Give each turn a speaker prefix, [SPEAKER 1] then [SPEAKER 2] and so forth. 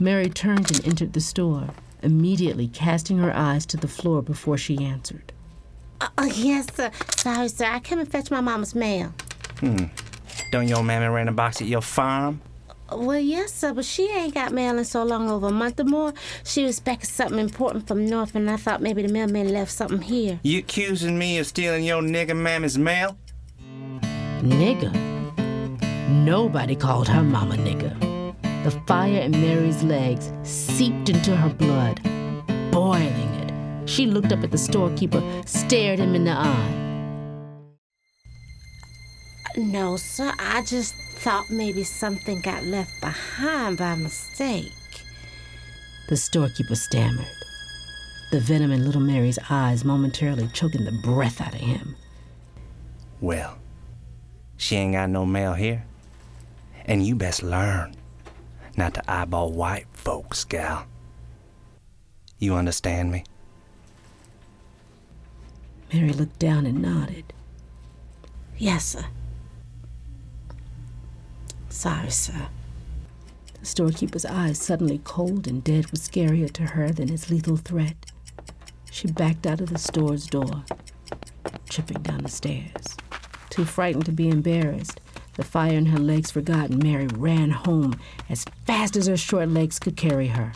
[SPEAKER 1] Mary turned and entered the store, immediately casting her eyes to the floor before she answered.
[SPEAKER 2] Uh, uh, yes, sir. Sorry, sir. I came and fetch my mama's mail. Hmm.
[SPEAKER 3] Don't your mammy rent a box at your farm?
[SPEAKER 2] Well, yes, sir, but she ain't got mail in so long over a month or more. She was expecting something important from North, and I thought maybe the mailman left something here.
[SPEAKER 3] You accusing me of stealing your nigger mammy's mail?
[SPEAKER 1] Nigger? Nobody called her mama nigger. The fire in Mary's legs seeped into her blood, boiling it. She looked up at the storekeeper, stared him in the eye.
[SPEAKER 2] No, sir, I just thought maybe something got left behind by mistake.
[SPEAKER 1] The storekeeper stammered, the venom in little Mary's eyes momentarily choking the breath out of him.
[SPEAKER 3] Well, she ain't got no mail here. And you best learn not to eyeball white folks, gal. You understand me?
[SPEAKER 1] Mary looked down and nodded.
[SPEAKER 2] Yes, sir. Sorry, sir.
[SPEAKER 1] The storekeeper's eyes, suddenly cold and dead, was scarier to her than his lethal threat. She backed out of the store's door, tripping down the stairs. Too frightened to be embarrassed, the fire in her legs forgotten, Mary ran home as fast as her short legs could carry her.